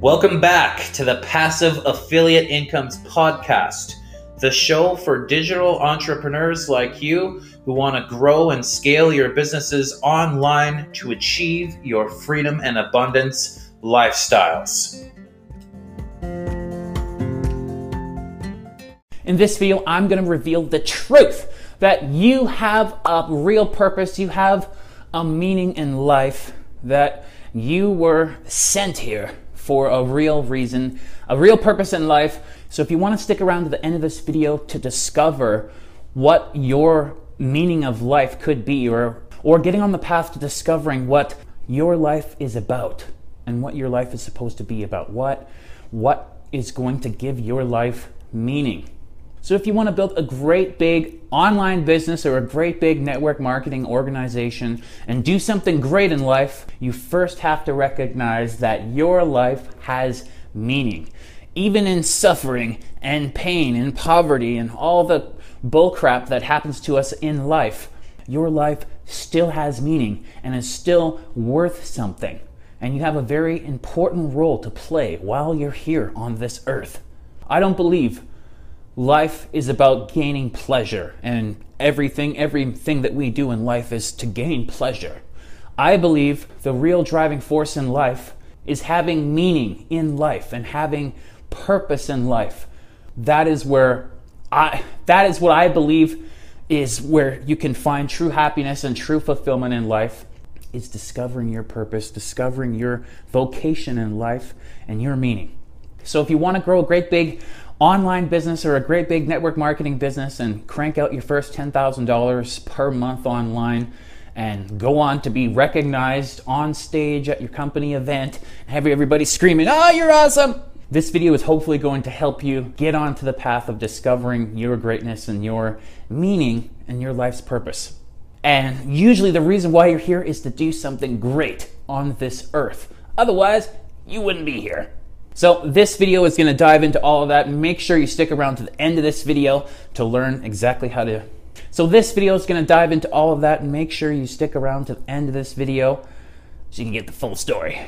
Welcome back to the Passive Affiliate Incomes Podcast, the show for digital entrepreneurs like you who want to grow and scale your businesses online to achieve your freedom and abundance lifestyles. In this video, I'm going to reveal the truth that you have a real purpose, you have a meaning in life, that you were sent here for a real reason, a real purpose in life. So if you want to stick around to the end of this video to discover what your meaning of life could be or or getting on the path to discovering what your life is about and what your life is supposed to be about. What what is going to give your life meaning. So if you want to build a great big online business or a great big network marketing organization and do something great in life, you first have to recognize that your life has meaning. Even in suffering and pain and poverty and all the bullcrap that happens to us in life, your life still has meaning and is still worth something. And you have a very important role to play while you're here on this earth. I don't believe life is about gaining pleasure and everything everything that we do in life is to gain pleasure. I believe the real driving force in life is having meaning in life and having purpose in life. That is where i that is what i believe is where you can find true happiness and true fulfillment in life is discovering your purpose discovering your vocation in life and your meaning. So if you want to grow a great big online business or a great big network marketing business and crank out your first $10,000 per month online and go on to be recognized on stage at your company event have everybody screaming, Oh, you're awesome! This video is hopefully going to help you get onto the path of discovering your greatness and your meaning and your life's purpose. And usually, the reason why you're here is to do something great on this earth. Otherwise, you wouldn't be here. So this video is going to dive into all of that. Make sure you stick around to the end of this video to learn exactly how to. So this video is going to dive into all of that. And make sure you stick around to the end of this video so you can get the full story.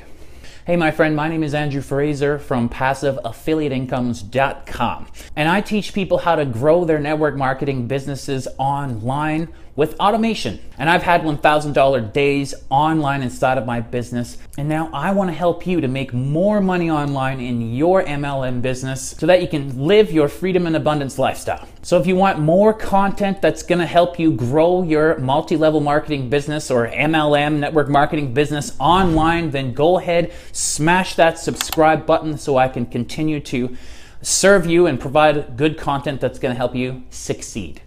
Hey, my friend, my name is Andrew Fraser from PassiveAffiliateIncomes.com, and I teach people how to grow their network marketing businesses online with automation. And I've had $1,000 days online inside of my business. And now I want to help you to make more money online in your MLM business so that you can live your freedom and abundance lifestyle. So if you want more content that's going to help you grow your multi-level marketing business or MLM network marketing business online, then go ahead, smash that subscribe button so I can continue to serve you and provide good content that's going to help you succeed.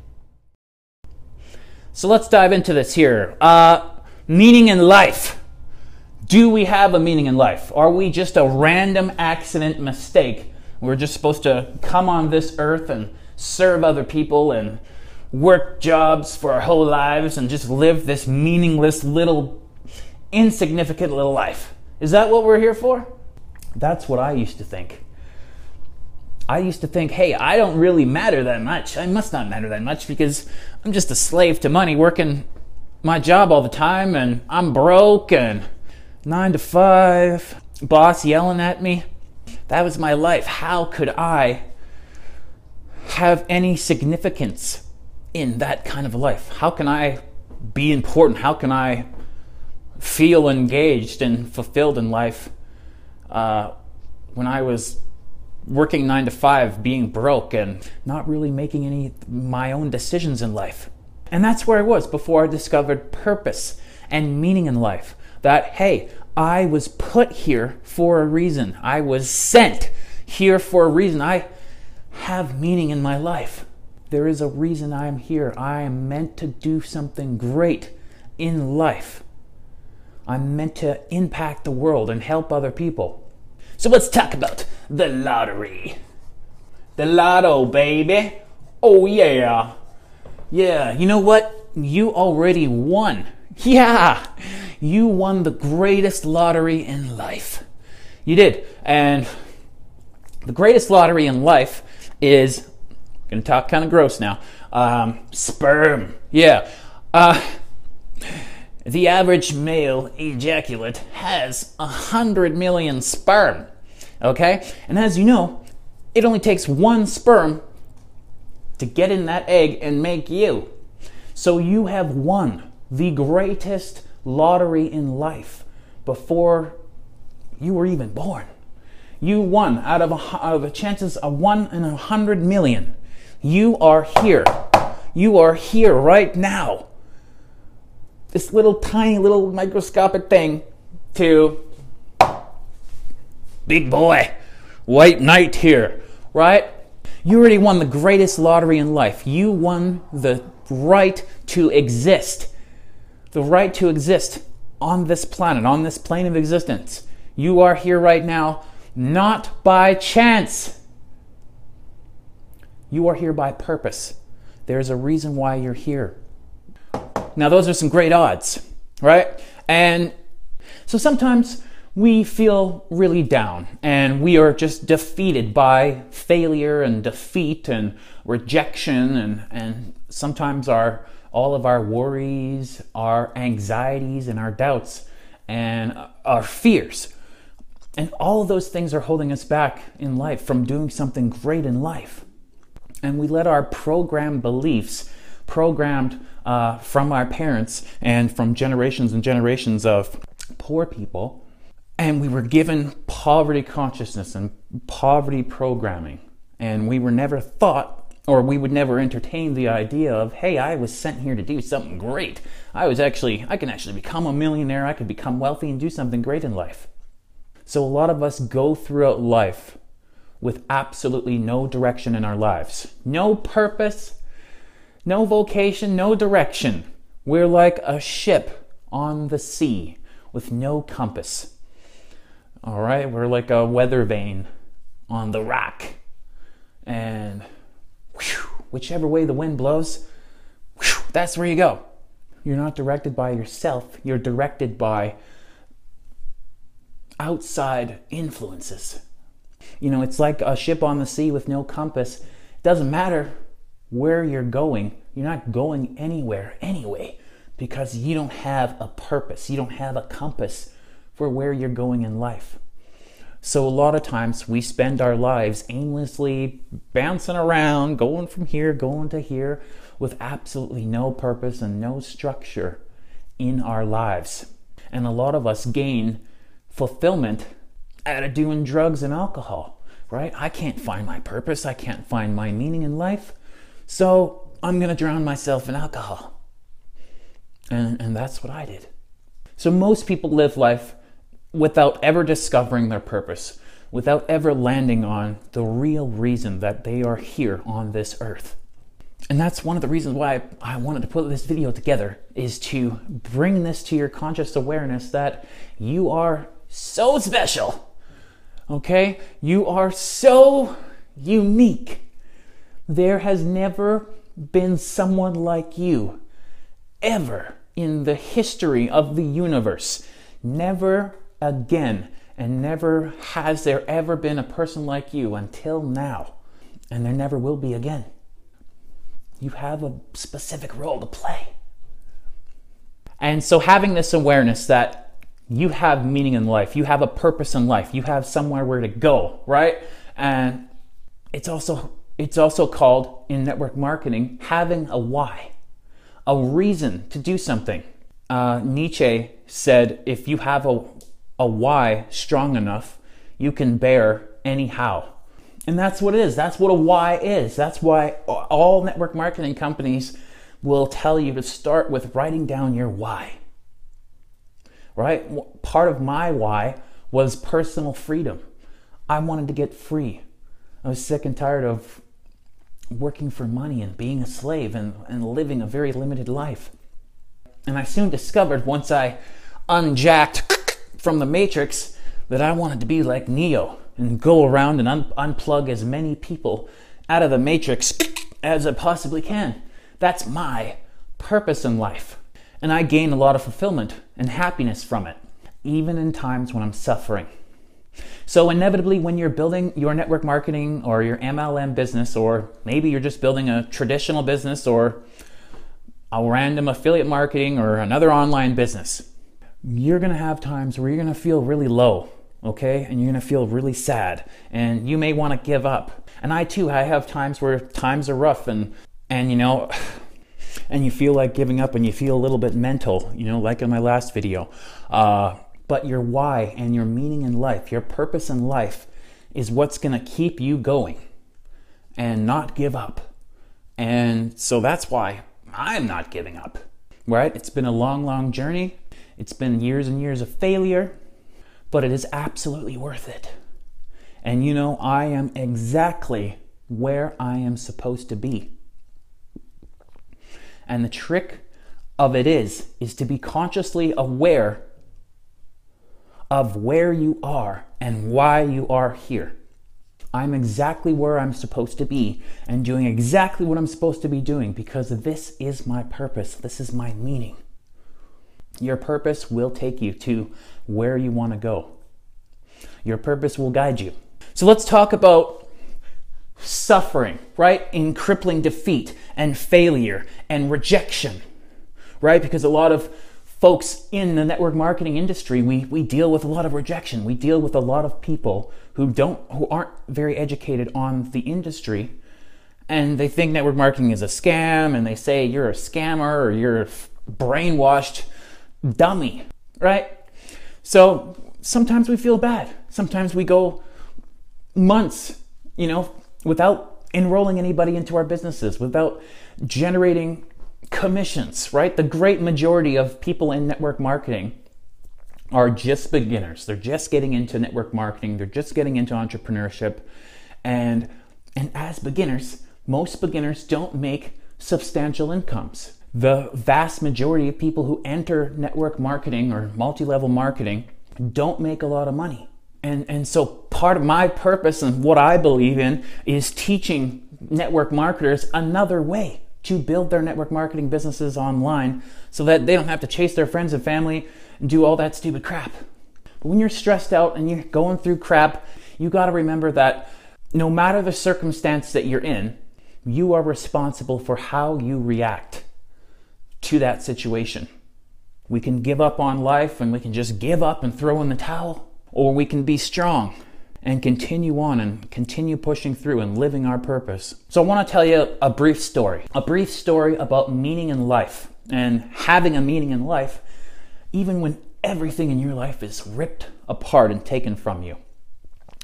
So let's dive into this here. Uh, meaning in life. Do we have a meaning in life? Are we just a random accident mistake? We're just supposed to come on this earth and serve other people and work jobs for our whole lives and just live this meaningless little, insignificant little life. Is that what we're here for? That's what I used to think. I used to think, hey, I don't really matter that much. I must not matter that much because I'm just a slave to money working my job all the time and I'm broke and nine to five, boss yelling at me. That was my life. How could I have any significance in that kind of life? How can I be important? How can I feel engaged and fulfilled in life uh, when I was working nine to five, being broke, and not really making any my own decisions in life. And that's where I was before I discovered purpose and meaning in life. That, hey, I was put here for a reason. I was sent here for a reason. I have meaning in my life. There is a reason I am here. I am meant to do something great in life. I'm meant to impact the world and help other people. So let's talk about the lottery. The lotto, baby. Oh, yeah. Yeah, you know what? You already won. Yeah, you won the greatest lottery in life. You did. And the greatest lottery in life is, I'm going to talk kind of gross now, um, sperm. Yeah. Uh, the average male ejaculate has a hundred million sperm. Okay? And as you know, it only takes one sperm to get in that egg and make you. So you have won the greatest lottery in life before you were even born. You won out of, a, out of the chances of one in a hundred million. You are here. You are here right now. This little tiny little microscopic thing to big boy, white knight here, right? You already won the greatest lottery in life. You won the right to exist. The right to exist on this planet, on this plane of existence. You are here right now, not by chance. You are here by purpose. There's a reason why you're here. Now, those are some great odds, right? And so sometimes we feel really down and we are just defeated by failure and defeat and rejection and, and sometimes our all of our worries, our anxieties and our doubts and our fears. And all of those things are holding us back in life from doing something great in life. And we let our programmed beliefs, programmed uh, from our parents and from generations and generations of poor people, and we were given poverty consciousness and poverty programming. And we were never thought or we would never entertain the idea of, hey, I was sent here to do something great. I was actually, I can actually become a millionaire, I could become wealthy and do something great in life. So a lot of us go throughout life with absolutely no direction in our lives, no purpose, no vocation, no direction. We're like a ship on the sea with no compass. All right, we're like a weather vane on the rock. And whew, whichever way the wind blows, whew, that's where you go. You're not directed by yourself, you're directed by outside influences. You know, it's like a ship on the sea with no compass. It doesn't matter where you're going, you're not going anywhere anyway because you don't have a purpose, you don't have a compass for where you're going in life. So, a lot of times we spend our lives aimlessly bouncing around, going from here, going to here, with absolutely no purpose and no structure in our lives. And a lot of us gain fulfillment out of doing drugs and alcohol, right? I can't find my purpose, I can't find my meaning in life, so I'm gonna drown myself in alcohol. And, and that's what I did. So, most people live life without ever discovering their purpose, without ever landing on the real reason that they are here on this earth. And that's one of the reasons why I wanted to put this video together is to bring this to your conscious awareness that you are so special. Okay? You are so unique. There has never been someone like you ever in the history of the universe. Never again. And never has there ever been a person like you until now. And there never will be again. You have a specific role to play. And so, having this awareness that you have meaning in life, you have a purpose in life, you have somewhere where to go, right? And it's also it's also called in network marketing having a why, a reason to do something. Uh, Nietzsche said, if you have a a why strong enough, you can bear anyhow. And that's what it is. That's what a why is. That's why all network marketing companies will tell you to start with writing down your why. Right? Part of my why was personal freedom. I wanted to get free. I was sick and tired of working for money and being a slave and, and living a very limited life. And I soon discovered once I unjacked from the Matrix that I wanted to be like Neo and go around and un- unplug as many people out of the Matrix as I possibly can. That's my purpose in life. And I gain a lot of fulfillment and happiness from it, even in times when I'm suffering. So, inevitably, when you're building your network marketing or your MLM business, or maybe you're just building a traditional business or a random affiliate marketing or another online business, you're to have times where you're to feel really low okay? And you're gonna feel really sad and you may wanna give up. And I too, I have times where times are rough and, and you know, and you feel like giving up and you feel a little bit mental, you know, like in my last video. Uh, but your why and your meaning in life, your purpose in life is what's gonna keep you going and not give up. And so that's why I'm not giving up, right? It's been a long, long journey. It's been years and years of failure, but it is absolutely worth it. And you know, I am exactly where I am supposed to be. And the trick of it is is to be consciously aware of where you are and why you are here. I'm exactly where I'm supposed to be and doing exactly what I'm supposed to be doing because this is my purpose. This is my meaning. Your purpose will take you to where you want to go. Your purpose will guide you. So let's talk about suffering, right? In crippling defeat and failure and rejection, right? Because a lot of folks in the network marketing industry, we, we deal with a lot of rejection. We deal with a lot of people who don't who aren't very educated on the industry and they think network marketing is a scam and they say you're a scammer or you're a brainwashed dummy, right? So sometimes we feel bad. Sometimes we go months, you know, without enrolling anybody into our businesses, without generating commissions, right? The great majority of people in network marketing are just beginners. They're just getting into network marketing, they're just getting into entrepreneurship. And and as beginners, most beginners don't make substantial incomes. The vast majority of people who enter network marketing or multi-level marketing don't make a lot of money. And and so part of my purpose and what I believe in is teaching network marketers another way to build their network marketing businesses online so that they don't have to chase their friends and family and do all that stupid crap. But when you're stressed out and you're going through crap, you got to remember that no matter the circumstance that you're in, you are responsible for how you react to that situation. We can give up on life and we can just give up and throw in the towel, or we can be strong and continue on and continue pushing through and living our purpose. So, I want to tell you a brief story, a brief story about meaning in life and having a meaning in life even when everything in your life is ripped apart and taken from you.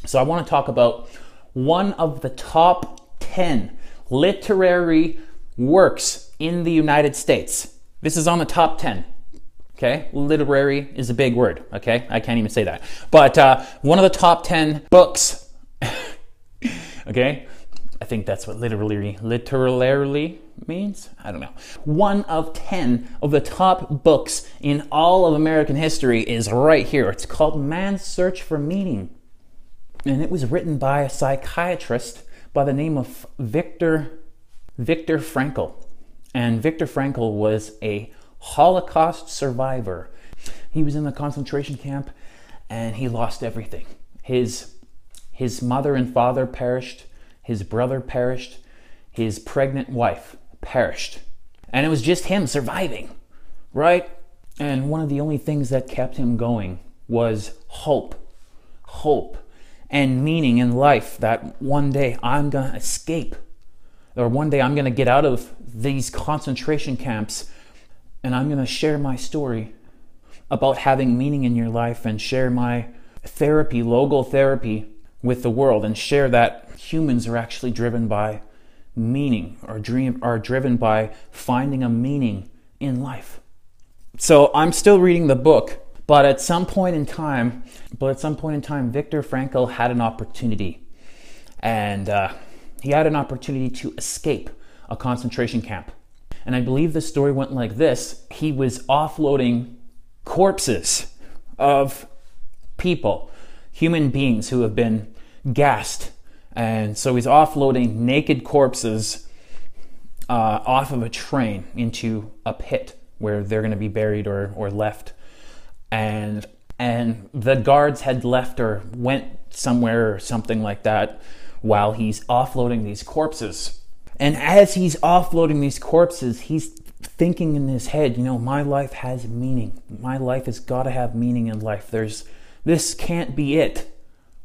So, I want to talk about one of the top 10 literary works in the United States. This is on the top 10. Okay, literary is a big word. Okay, I can't even say that. But uh, one of the top 10 books. okay, I think that's what literally literally means. I don't know. One of 10 of the top books in all of American history is right here. It's called Man's Search for Meaning. And it was written by a psychiatrist by the name of Viktor Viktor Frankl. And Viktor Frankl was a Holocaust survivor. He was in the concentration camp and he lost everything. His his mother and father perished his brother perished, his pregnant wife perished. And it was just him surviving, right? And one of the only things that kept him going was hope. Hope and meaning in life that one day I'm going to escape, or one day I'm going to get out of these concentration camps and I'm going to share my story about having meaning in your life and share my therapy, logotherapy, with the world and share that humans are actually driven by meaning or dream are driven by finding a meaning in life. So I'm still reading the book, but at some point in time, but at some point in time, Viktor Frankl had an opportunity, and uh, he had an opportunity to escape a concentration camp. And I believe the story went like this: he was offloading corpses of people, human beings who have been gassed. And so he's offloading naked corpses uh, off of a train into a pit where they're going to be buried or, or left. And, and the guards had left or went somewhere or something like that while he's offloading these corpses. And as he's offloading these corpses, he's thinking in his head, you know, my life has meaning. My life has got to have meaning in life. There's This can't be it.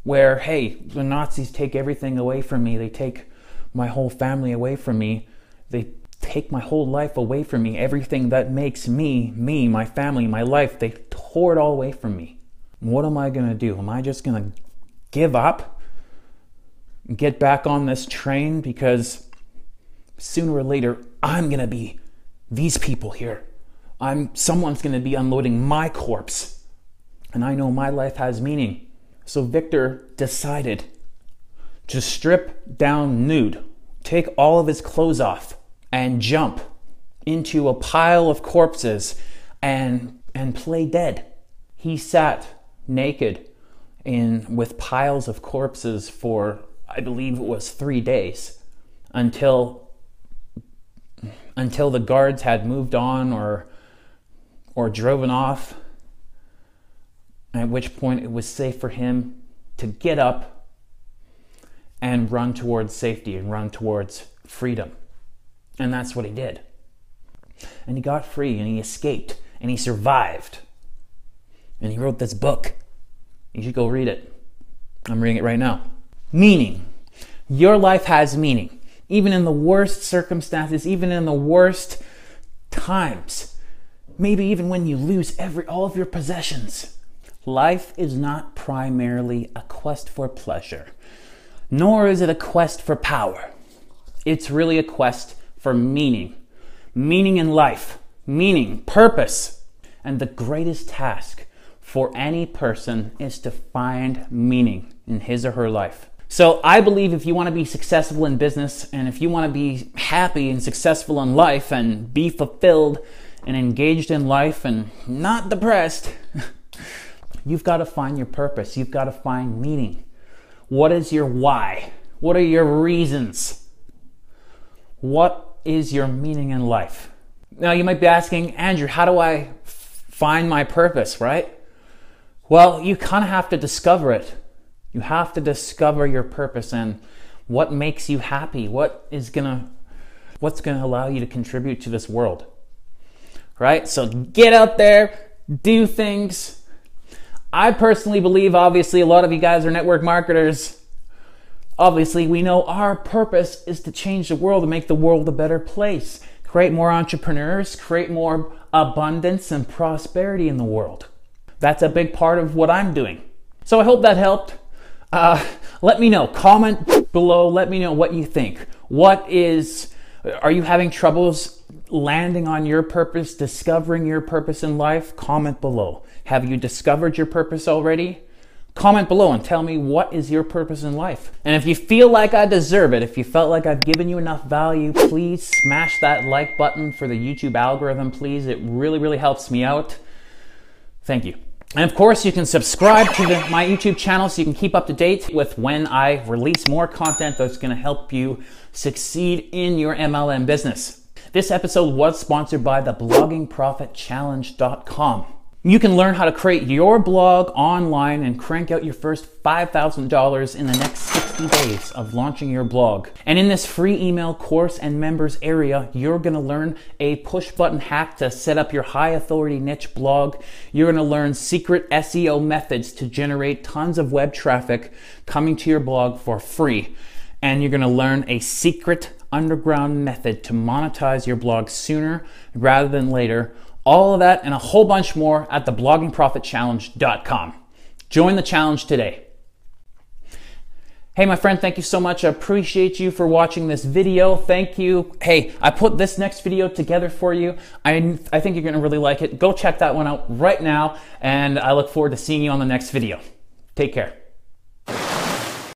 Where, hey, the Nazis take everything away from me. They take my whole family away from me. They take my whole life away from me. Everything that makes me, me, my family, my life, they tore it all away from me. What am I going to do? Am I just going to give up? Get back on this train because sooner or later I'm going to be these people here. I'm someone's going to be unloading my corpse. And I know my life has meaning. So Viktor decided to strip down nude, take all of his clothes off, and jump into a pile of corpses and and play dead. He sat naked in with piles of corpses for I believe it was 3 days until until the guards had moved on or or driven off at which point it was safe for him to get up and run towards safety and run towards freedom. And that's what he did. And he got free and he escaped and he survived. And he wrote this book. You should go read it. I'm reading it right now. Meaning. Your life has meaning. Even in the worst circumstances, even in the worst times. Maybe even when you lose every all of your possessions Life is not primarily a quest for pleasure, nor is it a quest for power. It's really a quest for meaning. Meaning in life, meaning, purpose. And the greatest task for any person is to find meaning in his or her life. So I believe if you want to be successful in business and if you want to be happy and successful in life and be fulfilled and engaged in life and not depressed, You've got to find your purpose. You've got to find meaning. What is your why? What are your reasons? What is your meaning in life? Now, you might be asking, Andrew, how do I find my purpose, right? Well, you kind of have to discover it. You have to discover your purpose and what makes you happy. What is to what's to allow you to contribute to this world? Right? So get out there, do things, I personally believe, obviously, a lot of you guys are network marketers. Obviously, we know our purpose is to change the world and make the world a better place, create more entrepreneurs, create more abundance and prosperity in the world. That's a big part of what I'm doing. So I hope that helped. Uh, let me know. Comment below. Let me know what you think. What is, are you having troubles landing on your purpose, discovering your purpose in life? Comment below. Have you discovered your purpose already? Comment below and tell me what is your purpose in life. And if you feel like I deserve it, if you felt like I've given you enough value, please smash that like button for the YouTube algorithm, please. It really, really helps me out. Thank you. And of course, you can subscribe to the, my YouTube channel so you can keep up to date with when I release more content that's going to help you succeed in your MLM business. This episode was sponsored by the bloggingprofitchallenge.com. You can learn how to create your blog online and crank out your first $5,000 in the next 60 days of launching your blog. And in this free email course and members area, you're gonna learn a push button hack to set up your high authority niche blog. You're gonna learn secret SEO methods to generate tons of web traffic coming to your blog for free. And you're gonna learn a secret underground method to monetize your blog sooner rather than later all of that and a whole bunch more at thebloggingprofitchallenge.com. Join the challenge today. Hey, my friend, thank you so much. I appreciate you for watching this video. Thank you. Hey, I put this next video together for you. I, I think you're going to really like it. Go check that one out right now, and I look forward to seeing you on the next video. Take care.